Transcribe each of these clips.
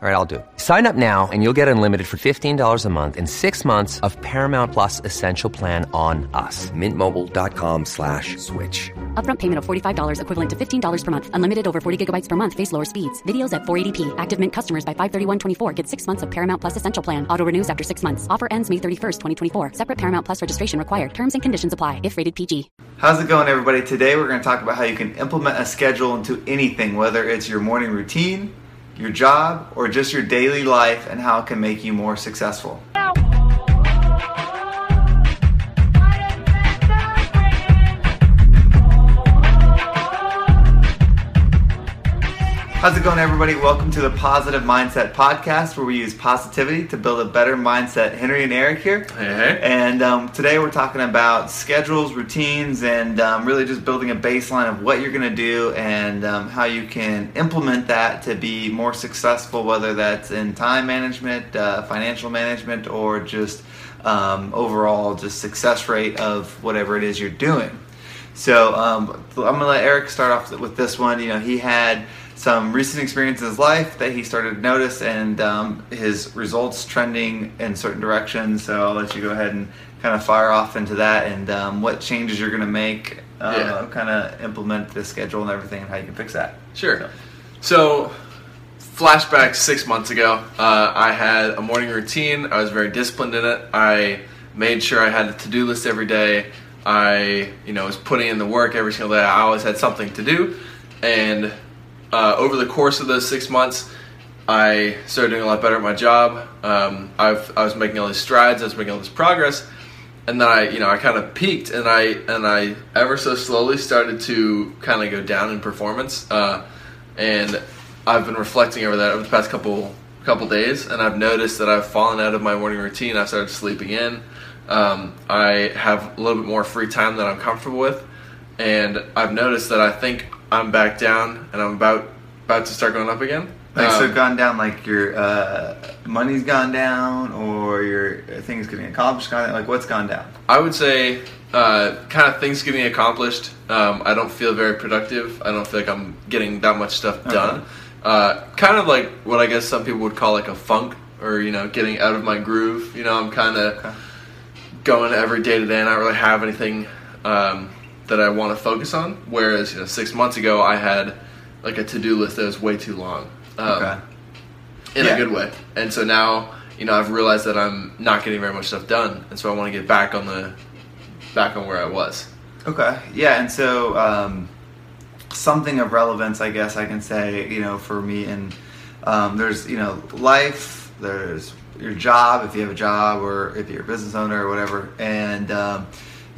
All right, I'll do it. Sign up now and you'll get unlimited for $15 a month in six months of Paramount Plus Essential Plan on us. Mintmobile.com slash switch. Upfront payment of $45 equivalent to $15 per month. Unlimited over 40 gigabytes per month. Face lower speeds. Videos at 480p. Active Mint customers by 531.24 get six months of Paramount Plus Essential Plan. Auto renews after six months. Offer ends May 31st, 2024. Separate Paramount Plus registration required. Terms and conditions apply if rated PG. How's it going, everybody? Today we're going to talk about how you can implement a schedule into anything, whether it's your morning routine, your job, or just your daily life, and how it can make you more successful. How's it going, everybody? Welcome to the Positive Mindset Podcast, where we use positivity to build a better mindset. Henry and Eric here. Hey, hey. And um, today we're talking about schedules, routines, and um, really just building a baseline of what you're going to do and um, how you can implement that to be more successful, whether that's in time management, uh, financial management, or just um, overall just success rate of whatever it is you're doing. So um, I'm going to let Eric start off with this one. You know, he had some recent experiences in his life that he started to notice and um, his results trending in certain directions. So I'll let you go ahead and kind of fire off into that and um, what changes you're going to make, uh, Yeah. kind of implement the schedule and everything and how you can fix that. Sure. So, flashback six months ago, uh, I had a morning routine. I was very disciplined in it. I made sure I had a to-do list every day. I, you know, was putting in the work every single day. I always had something to do, and uh, over the course of those six months, I started doing a lot better at my job. Um, I was making all these strides. I was making all this progress, and then I, you know, I kind of peaked, and I and I ever so slowly started to kind of go down in performance. Uh, and I've been reflecting over that over the past couple couple days, and I've noticed that I've fallen out of my morning routine. I've started sleeping in. Um, I have a little bit more free time than I'm comfortable with, and I've noticed that I think I'm back down, and I'm about about to start going up again. Like, so Um, gone down, like your uh, money's gone down or your things getting accomplished gone down? Like, what's gone down? I would say uh, kind of things getting accomplished. Um, I don't feel very productive. I don't feel like I'm getting that much stuff done. Uh, kind of like what I guess some people would call like a funk, or you know, getting out of my groove. You know, I'm kind of Okay. going every day to day, and I don't really have anything um, that I want to focus on. Whereas you know, six months ago, I had like a to do list that was way too long. Um, Okay. in Yeah. a good way. And so now, you know, I've realized that I'm not getting very much stuff done, and so I want to get back on the back on where I was. Okay. Yeah, and so um, something of relevance, I guess I can say, you know, for me, and um, there's, you know, life, there's your job, if you have a job, or if you're a business owner or whatever, and um,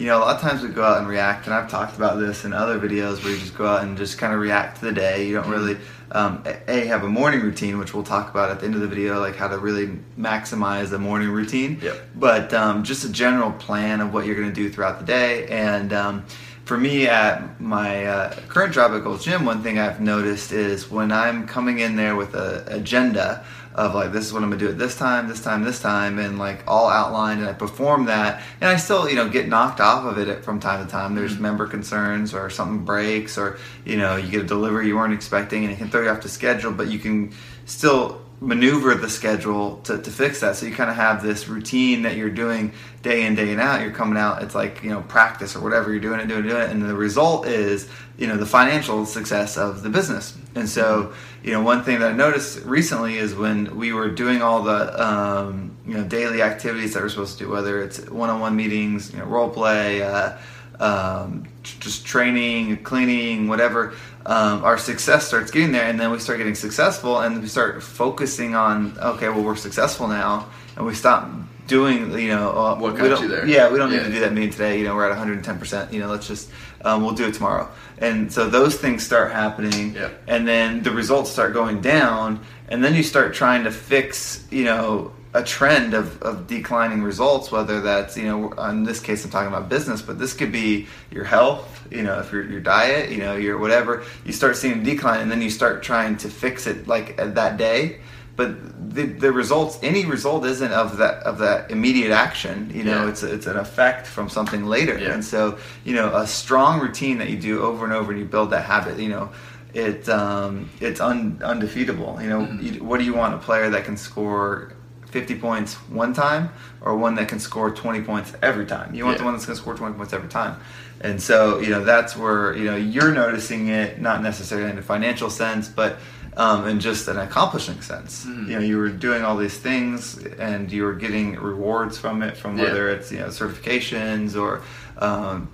you know, a lot of times we go out and react, and I've talked about this in other videos where you just go out and just kind of react to the day. You don't really, um, a have a morning routine, which we'll talk about at the end of the video, like how to really maximize the morning routine. Yep. But um, just a general plan of what you're going to do throughout the day, and um, for me at my uh, current job at Gold's Gym, one thing I've noticed is when I'm coming in there with an agenda of like this is what I'm gonna do at this time, this time, this time, and like all outlined, and I perform that, and I still you know get knocked off of it from time to time. There's mm-hmm. member concerns or something breaks, or you know you get a delivery you weren't expecting, and it can throw you off the schedule, but you can still maneuver the schedule to, to fix that. So you kind of have this routine that you're doing day in, day in out. You're coming out, it's like, you know, practice or whatever. You're doing it, doing it, doing it. And the result is, you know, the financial success of the business. And so, you know, one thing that I noticed recently is when we were doing all the, um, you know, daily activities that we're supposed to do, whether it's one-on-one meetings, you know, role play, uh, um, just training, cleaning, whatever, um, our success starts getting there, and then we start getting successful, and we start focusing on okay, well, we're successful now, and we stop doing, you know, uh, What we got don't- you there? Yeah, we don't need to do that meeting today. You know, we're at 110. percent You know, let's just um, we'll do it tomorrow. And so those things start happening, Yeah. and then the results start going down, and then you start trying to fix, you know, a trend of, of declining results. Whether that's, you know, in this case, I'm talking about business, but this could be your health. You know, if your your diet, you know, your whatever, you start seeing a decline, and then you start trying to fix it like that day. but the, the results, any result, isn't of that of that immediate action. You know, Yeah. it's it's an effect from something later. Yeah. And so, you know, a strong routine that you do over and over, and you build that habit. You know, it um, it's un, undefeatable. You know, Mm-hmm. you, what do you want? A player that can score 50 points one time, or one that can score 20 points every time? You want Yeah. the one that's going to score 20 points every time. And so, you know, that's where you know you're noticing it, not necessarily in a financial sense, but um, in just an accomplishing sense. Mm-hmm. You know, you were doing all these things, and you were getting rewards from it, from Yeah. whether it's you know certifications or um,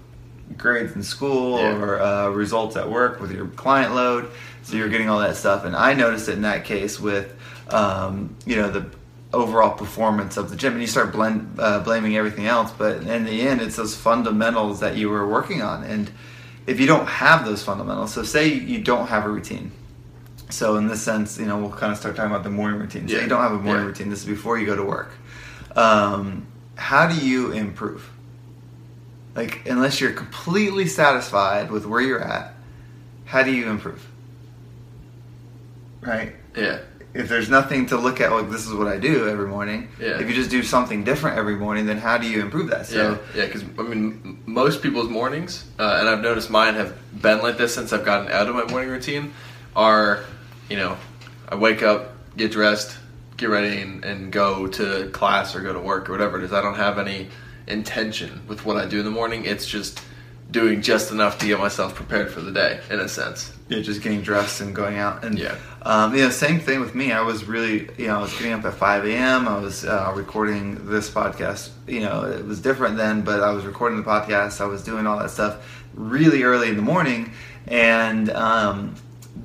grades in school Yeah. or uh, results at work with your client load. So you're getting all that stuff, and I noticed it in that case with um, you know the overall performance of the gym, and you start blend, uh, blaming everything else. But in the end, it's those fundamentals that you were working on, and if you don't have those fundamentals, so say you don't have a routine. So in this sense, you know, we'll kind of start talking about the morning routine. So Yeah. you don't have a morning Yeah. routine. This is before you go to work. Um, how do you improve? Like, unless you're completely satisfied with where you're at, how do you improve? Right? Yeah. If there's nothing to look at, like this is what I do every morning. Yeah. If you just do something different every morning, then how do you improve that? So yeah, yeah, because I mean, most people's mornings, uh, and I've noticed mine have been like this since I've gotten out of my morning routine. Are you know, I wake up, get dressed, get ready, and, and go to class or go to work or whatever it is. I don't have any intention with what I do in the morning. It's just doing just enough to get myself prepared for the day, in a sense. Yeah, just getting dressed and going out. And Yeah. um, you know, same thing with me. I was really, you know, I was getting up at 5 a.m. I was uh, recording this podcast. You know, it was different then, but I was recording the podcast. I was doing all that stuff really early in the morning, and um,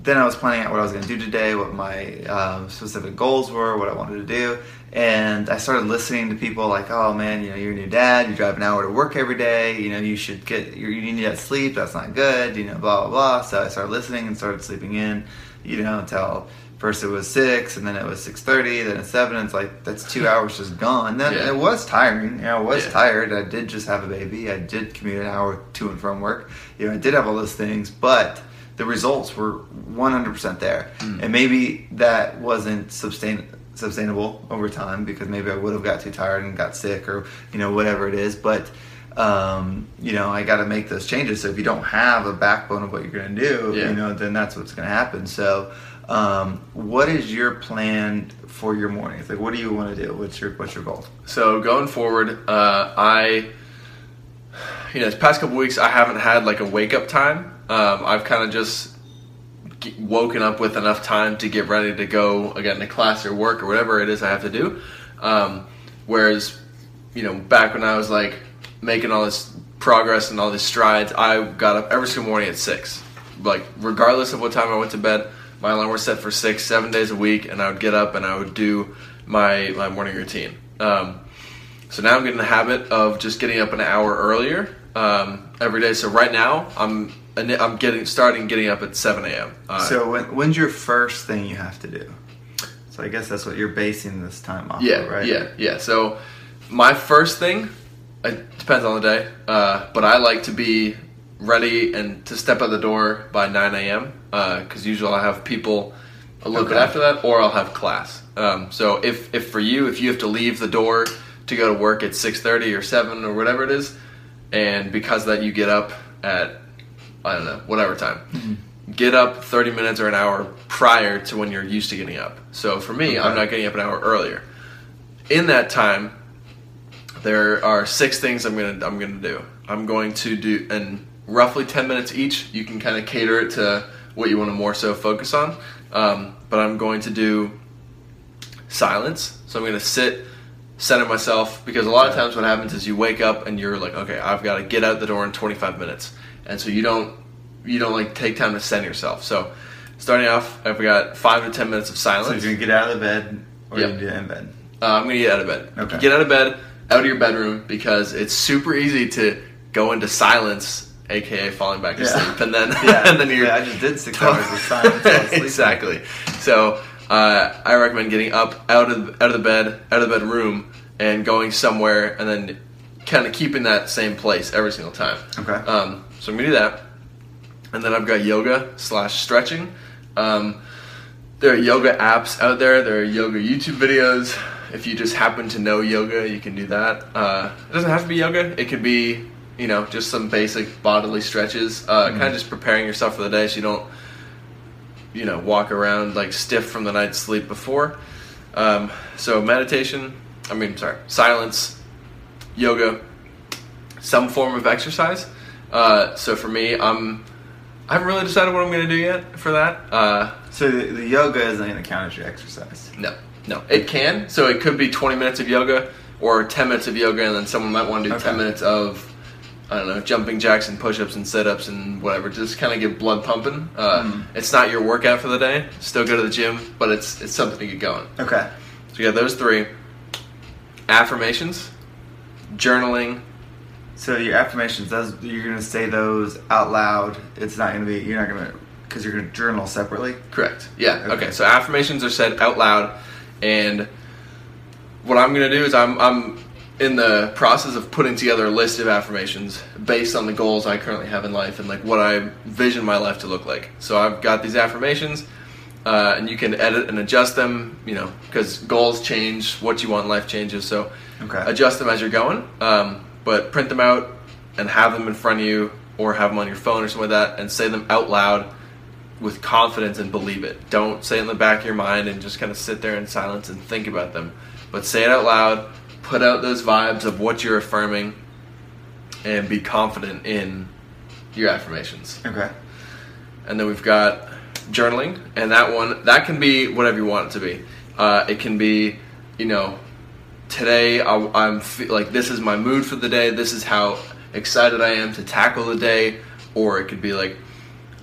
then I was planning out what I was going to do today, what my um, specific goals were, what I wanted to do. And I started listening to people like, "Oh man, you know, you're a new dad. You drive an hour to work every day. You know, you should get you need that sleep. That's not good. You know, blah blah blah." So I started listening and started sleeping in. You know, until first it was six, and then it was six thirty, then it's seven. And it's like that's two hours just gone. Then Yeah. it was tiring. You know, I was Yeah. tired. I did just have a baby. I did commute an hour to and from work. You know, I did have all those things, but the results were 100% there. Hmm. And maybe that wasn't sustain, sustainable over time because maybe I would have got too tired and got sick or, you know, whatever it is. But, um, you know, I got to make those changes. So if you don't have a backbone of what you're going to do, Yeah. you know, then that's what's going to happen. So, um, what is your plan for your mornings? Like, what do you want to do? What's your, what's your goal? So going forward, uh, I, you know, this past couple weeks, I haven't had like a wake up time. Um, I've kind of just woken up with enough time to get ready to go again to class or work or whatever it is I have to do. Um, whereas, you know, back when I was like making all this progress and all these strides, I got up every single morning at six. Like regardless of what time I went to bed, my alarm was set for six, seven days a week, and I would get up and I would do my my morning routine. Um, so now I'm getting the habit of just getting up an hour earlier um, every day. So right now I'm I'm getting starting getting up at 7 a.m. Uh, So when, when's your first thing you have to do? So I guess that's what you're basing this time off yeah, of, right? yeah, yeah. So my first thing it depends on the day, uh, but I like to be ready and to step out the door by 9 a.m. Because usually I have people a little bit after that, or I'll have class. Um, so if if for you, if you have to leave the door to go to work at 6:30 or 7 or whatever it is, and because of that you get up at I don't know whatever time. Mm-hmm. Get up 30 minutes or an hour prior to when you're used to getting up. So for me, I'm not getting up an hour earlier. In that time, there are six things I'm gonna I'm gonna do. I'm going to do and roughly 10 minutes each. You can kind of cater it to what you want to more so focus on. Um, but I'm going to do silence. So I'm going to sit, center myself because a lot of times what happens is you wake up and you're like, okay, I've got to get out the door in 25 minutes, and so you don't you don't like take time to center yourself. So starting off, I've got five to 10 minutes of silence. So you're gonna get out of the bed or Yeah. you do it in bed. Uh, I'm gonna get out of bed. Okay. Get out of bed, out of your bedroom because it's super easy to go into silence, aka falling back asleep, Yeah. and then Yeah, and then you're yeah, I just did six hours of silence. exactly. So uh, I recommend getting up out of out of the bed, out of the bedroom, and going somewhere, and then kind of keeping that same place every single time. Okay. Um, so I'm gonna do that, and then I've got yoga slash stretching. Um, there are yoga apps out there. There are yoga YouTube videos. If you just happen to know yoga, you can do that. Uh, it doesn't have to be yoga. It could be, you know, just some basic bodily stretches. Uh, Kind of just preparing yourself for the day, so you don't, you know, walk around like stiff from the night's sleep before. Um, so meditation. I mean, sorry, silence, yoga, some form of exercise. Uh, so for me, I'm. I haven't really decided what I'm going to do yet for that. Uh, So the, the yoga isn't going to count as your exercise. no, no, it can. So it could be 20 minutes of yoga or 10 minutes of yoga, and then someone might want to do Okay. 10 minutes of, I don't know, jumping jacks and push ups and sit ups and whatever. Just kind of get blood pumping. Uh, Mm-hmm. It's not your workout for the day. Still go to the gym, but it's it's something to get going. Okay. So you got those three affirmations, journaling. So your affirmations, those you're going to say those out loud. It's not going to be. You're not going to because you're going to journal separately. Correct. Yeah. Okay. Okay. So affirmations are said out loud, and what I'm gonna do is I'm I'm in the process of putting together a list of affirmations based on the goals I currently have in life and like what I vision my life to look like. So I've got these affirmations, uh, and you can edit and adjust them. You know, because goals change, what you want in life changes. So Okay. adjust them as you're going, um, but print them out and have them in front of you or have them on your phone or something like that, and say them out loud with confidence and believe it. Don't say it in the back of your mind and just kind of sit there in silence and think about them. But say it out loud, put out those vibes of what you're affirming, and be confident in your affirmations. Okay. And then we've got journaling, and that one that can be whatever you want it to be. Uh, it can be, you know, today I, I'm like this is my mood for the day. This is how excited I am to tackle the day, or it could be like,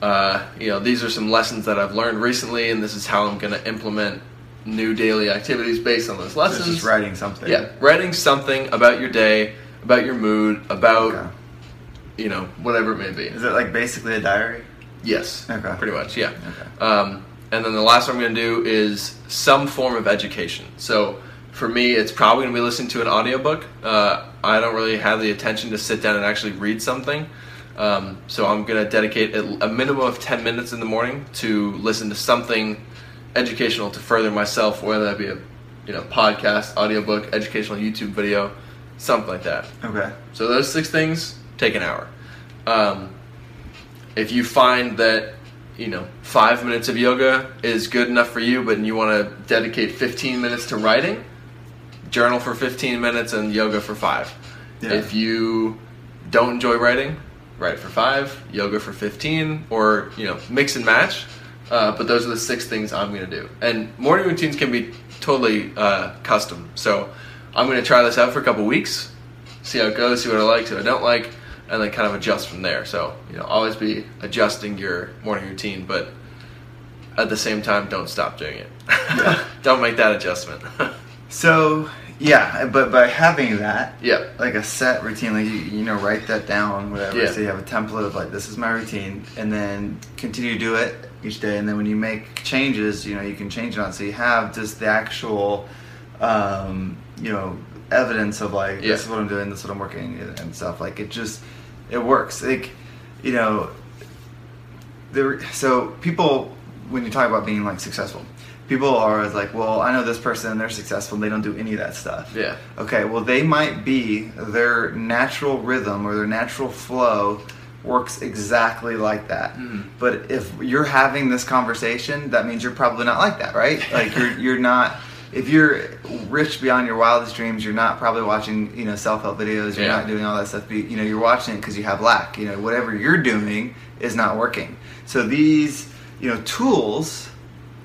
uh, you know, these are some lessons that I've learned recently, and this is how I'm going to implement new daily activities based on those So lessons. it's just writing something. Yeah, writing something about your day, about your mood, about Okay. you know whatever it may be. Is it like basically a diary? Yes. Okay. Pretty much, yeah. Okay. Um, and then the last one I'm going to do is some form of education. So for me, it's probably going to be listening to an audiobook. Uh, I don't really have the attention to sit down and actually read something. Um, so I'm going to dedicate a a minimum of 10 minutes in the morning to listen to something educational to further myself, whether that be a you know podcast, audiobook, educational YouTube video, something like that. Okay. So those six things take an hour. Um, if you find that you know five minutes of yoga is good enough for you, but you want to dedicate 15 minutes to writing, journal for 15 minutes and yoga for five. Yeah. If you don't enjoy writing, write for five, yoga for 15, or you know mix and match. Uh, but those are the six things I'm going to do. And morning routines can be totally uh, custom. So I'm going to try this out for a couple weeks, see how it goes, see what I like, see what I don't like, and then kind of adjust from there. So you know, always be adjusting your morning routine, but at the same time, don't stop doing it. don't make that adjustment. So yeah, but by having that, yeah, like a set routine, like you, you know, write that down, whatever. Yeah. So you have a template of like this is my routine, and then continue to do it each day. And then when you make changes, you know, you can change it on. So you have just the actual, um, you know, evidence of like Yeah. this is what I'm doing, this is what I'm working, and stuff. Like it just it works. Like you know, there. So people, when you talk about being like successful. People are always like, well, I know this person, they're successful, and they don't do any of that stuff. yeah, Okay, well, they might be their natural rhythm or their natural flow works exactly like that. Mm-hmm. But if you're having this conversation, that means you're probably not like that, right? Like you're you're not. If you're rich beyond your wildest dreams, you're not probably watching you know self help videos. You're Yeah. not doing all that stuff. You know, you're watching it because you have lack. You know, whatever you're doing is not working. So these you know tools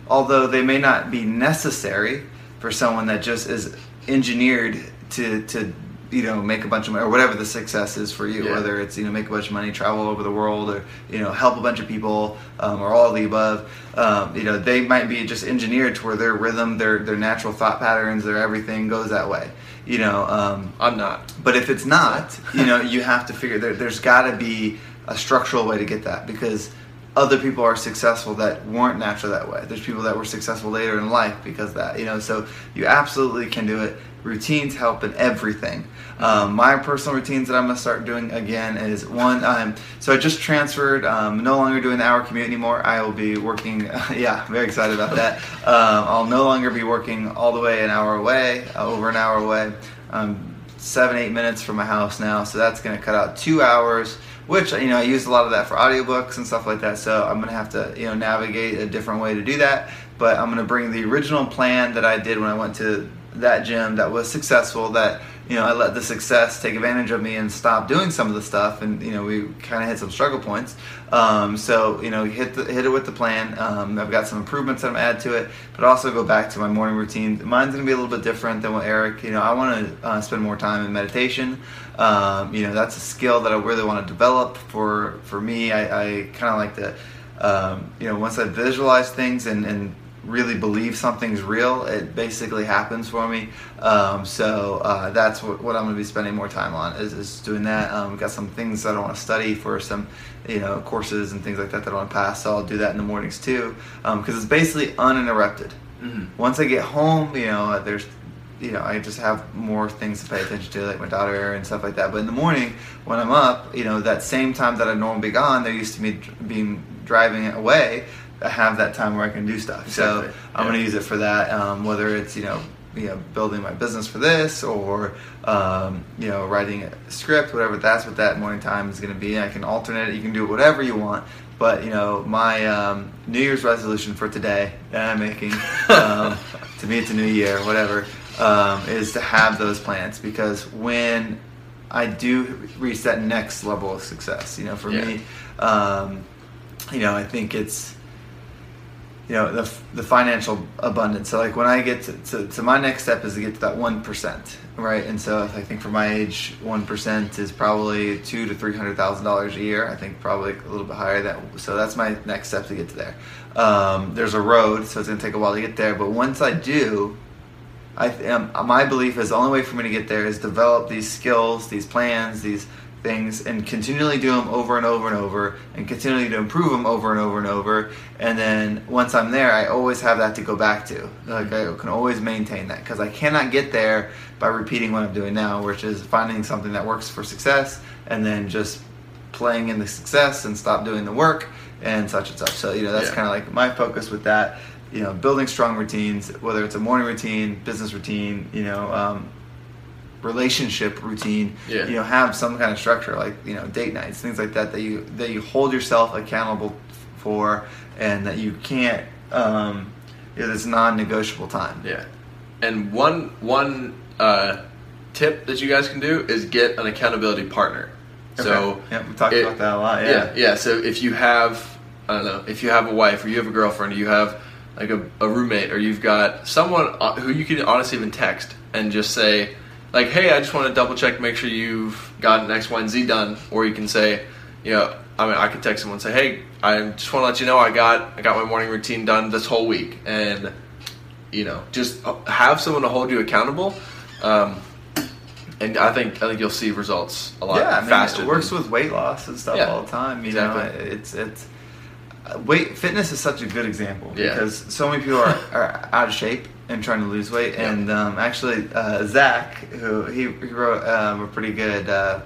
although they may not be necessary for someone that just is engineered to to you know make a bunch of money or whatever the success is for you Yeah. whether it's you know make a bunch of money travel over the world or you know help a bunch of people um, or all of the above um, you know they might be just engineered to where their rhythm their their natural thought patterns their everything goes that way you know um, I'm not. but if it's not, you know, you have to figure there, there's got to be a structural way to get that because other people are successful that weren't naturally that way. There's people that were successful later in life because of that, you know. So you absolutely can do it. Routines help in everything. Um, my personal routines that I'm gonna start doing again is one. Um, so I just transferred. Um, no longer doing the hour commute anymore. I will be working. yeah, very excited about that. Um, I'll no longer be working all the way an hour away, uh, over an hour away. Um, seven eight minutes from my house now, so that's gonna cut out two hours which you know I use a lot of that for audiobooks and stuff like that. So I'm gonna have to you know navigate a different way to do that. But I'm gonna bring the original plan that I did when I went to that gym that was successful. That you know I let the success take advantage of me and stop doing some of the stuff. And you know we kind of hit some struggle points. Um, so you know hit the, hit it with the plan. Um, I've got some improvements that I'm add to it, but also go back to my morning routine. Mine's gonna be a little bit different than what Eric. You know I want to uh, spend more time in meditation. Um, you know, that's a skill that I really want to develop. For for me, I, I kind of like to, um, you know, once I visualize things and, and really believe something's real, it basically happens for me. Um, so uh, that's what, what, I'm going to be spending more time on is, is doing that. Um, got some things that I want to study for some, you know, courses and things like that that I want to pass. So I'll do that in the mornings too, because um, it's basically uninterrupted. Mm-hmm. Once I get home, you know, there's you know, I just have more things to pay attention to, like my daughter and stuff like that. But in the morning, when I'm up, you know, that same time that I'd normally be gone, there used to be being driving away. I have that time where I can do stuff. Exactly. So I'm going to use it for that. Um, whether it's you know, you know, building my business for this, or um, you know, writing a script, whatever. That's what that morning time is going to be. I can alternate it. You can do whatever you want. But you know, my um, New Year's resolution for today that I'm making. Um, to me, it's a new year, whatever um, is to have those plans because when I do reach that next level of success, you know, for yeah. me, um, you know, I think it's you know the, the financial abundance. So like when i get to, to, to, my next step is to get to that 1% right? And so i think for my age 1% is probably two to three hundred thousand dollars a year. I think probably a little bit higher that so that's my next step to get to there. Um, there's a road so it's going to take a while to get there. But once i do I am, my belief is the only way for me to get there is develop these skills, these plans, these things, and continually do them over and over and over, and continually to improve them over and over and over. And then once I'm there, I always have that to go back to. Like I can always maintain that because I cannot get there by repeating what I'm doing now, which is finding something that works for success and then just playing in the success and stop doing the work and such and such. So you know that's yeah. kind of like my focus with that you know, building strong routines, whether it's a morning routine, business routine, you know, um, relationship routine, yeah. you know, have some kind of structure like you know date nights, things like that that you that you hold yourself accountable for, and that you can't. Um, you know, it's non-negotiable time. Yeah, and one one uh, tip that you guys can do is get an accountability partner. Okay. So yeah, we talked it, about that a lot. Yeah. yeah, yeah. So if you have, I don't know, if you have a wife or you have a girlfriend, or you have like a, a roommate or you've got someone uh, who you can honestly even text and just say like hey i just want to double check make sure you've gotten x y and z done or you can say you know i mean i could text someone and say hey i just want to let you know i got i got my morning routine done this whole week and you know just uh, have someone to hold you accountable um, and I think I think you'll see results a lot yeah, I mean, faster. It works than, with weight loss and stuff yeah, all the time. You exactly. know, it's it's weight fitness is such a good example yeah. because so many people are, are out of shape and trying to lose weight. Yeah. And um, actually, uh, Zach, who he, he wrote um, a pretty good uh,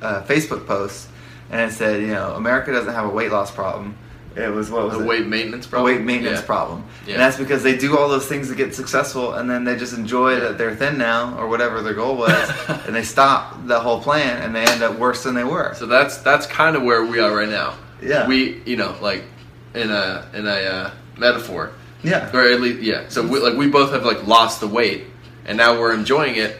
uh, Facebook post, and it said, you know, America doesn't have a weight loss problem. It was what was a it? weight maintenance problem. A weight maintenance yeah. problem, yeah. and that's because they do all those things to get successful, and then they just enjoy that they're thin now or whatever their goal was, and they stop the whole plan, and they end up worse than they were. So that's that's kind of where we are right now. Yeah. We, you know, like in a in a uh, metaphor. Yeah. Or at least, yeah. So we, like we both have like lost the weight, and now we're enjoying it,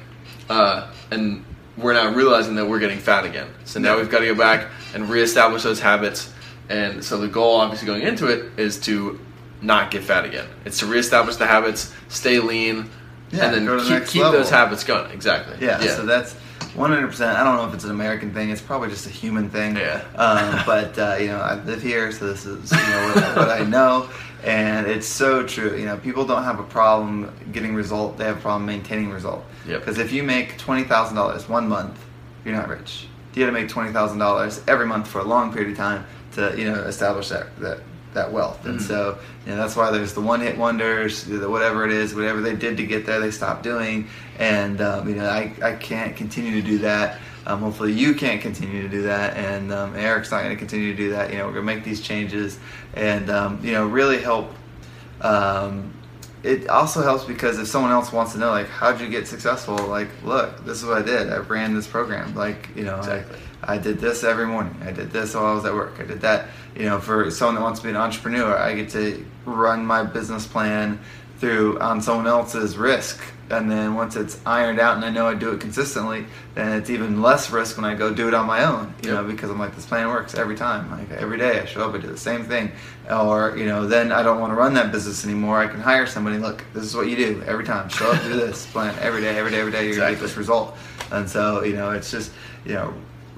uh, and we're now realizing that we're getting fat again. So now we've got to go back and reestablish those habits. And so the goal, obviously, going into it is to not get fat again. It's to reestablish the habits, stay lean, yeah, and then keep, keep those habits going. Exactly. Yeah, yeah. So that's one hundred percent. I don't know if it's an American thing. It's probably just a human thing. Yeah. Um, but uh, you know, I live here, so this is you know what, what, I know, and it's so true. You know, people don't have a problem getting result. They have a problem maintaining result. Yeah. Because if you make twenty thousand dollars one month, you're not rich. You got to make twenty thousand dollars every month for a long period of time to you know establish that that that wealth. And Mm-hmm. so you know that's why there's the one hit wonders, the whatever it is, whatever they did to get there, they stopped doing. And um, you know I I can't continue to do that. Um, hopefully you can't continue to do that, and um, Eric's not going to continue to do that. You know we're going to make these changes, and um, you know really help. Um, it also helps because if someone else wants to know, like, how'd you get successful? Like, look, this is what I did. I ran this program. Like, you know, Exactly. I, I did this every morning. I did this while I was at work. I did that. You know, for someone that wants to be an entrepreneur, I get to run my business plan through on someone else's risk. And then once it's ironed out and I know I do it consistently, then it's even less risk when I go do it on my own. You Yep. know, because I'm like, this plan works every time. Like every day I show up, I do the same thing. Or, you know, then I don't want to run that business anymore. I can hire somebody, look, this is what you do every time. Show up, do this plan every day, every day, every day, you're gonna get this result. And so, you know, it's just, you know,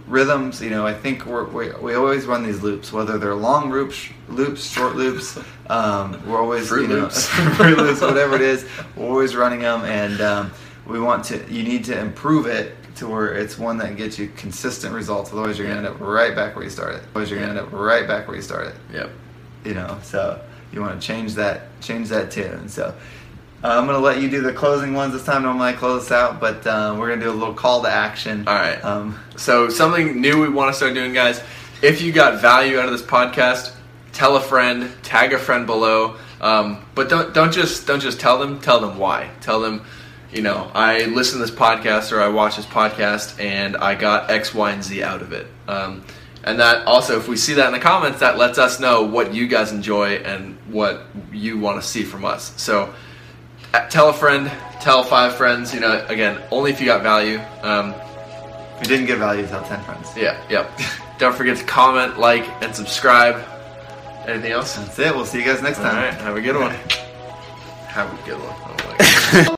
rhythms, you know, I think we're, we, we always run these loops, whether they're long loops, loops, short loops, um, we're always, Fruit you know, loops. fruit loops, whatever it is, we're always running them. And, um, we want to, you need to improve it to where it's one that gets you consistent results. Otherwise you're going to end up right back where you started. Otherwise you're going to end up right back where you started Yep. you know so you want to change that change that too and so uh, i'm going to let you do the closing ones this time normally i close this out but uh, we're going to do a little call to action All right. um, So something new we want to start doing, guys. If you got value out of this podcast, tell a friend, tag a friend below. Um, but don't don't just don't just tell them. Tell them why. Tell them, you know, I listen to this podcast or I watch this podcast and I got X, Y, and Z out of it. Um, and that also, if we see that in the comments, that lets us know what you guys enjoy and what you want to see from us. So tell a friend, tell five friends. You know, again, only if you got value. Um, if you didn't get value tell 10 friends yeah, yep. Don't forget to comment, like, and subscribe. Anything else? that's it we'll see you guys next time right, have a good one. Have a good one. Oh my God.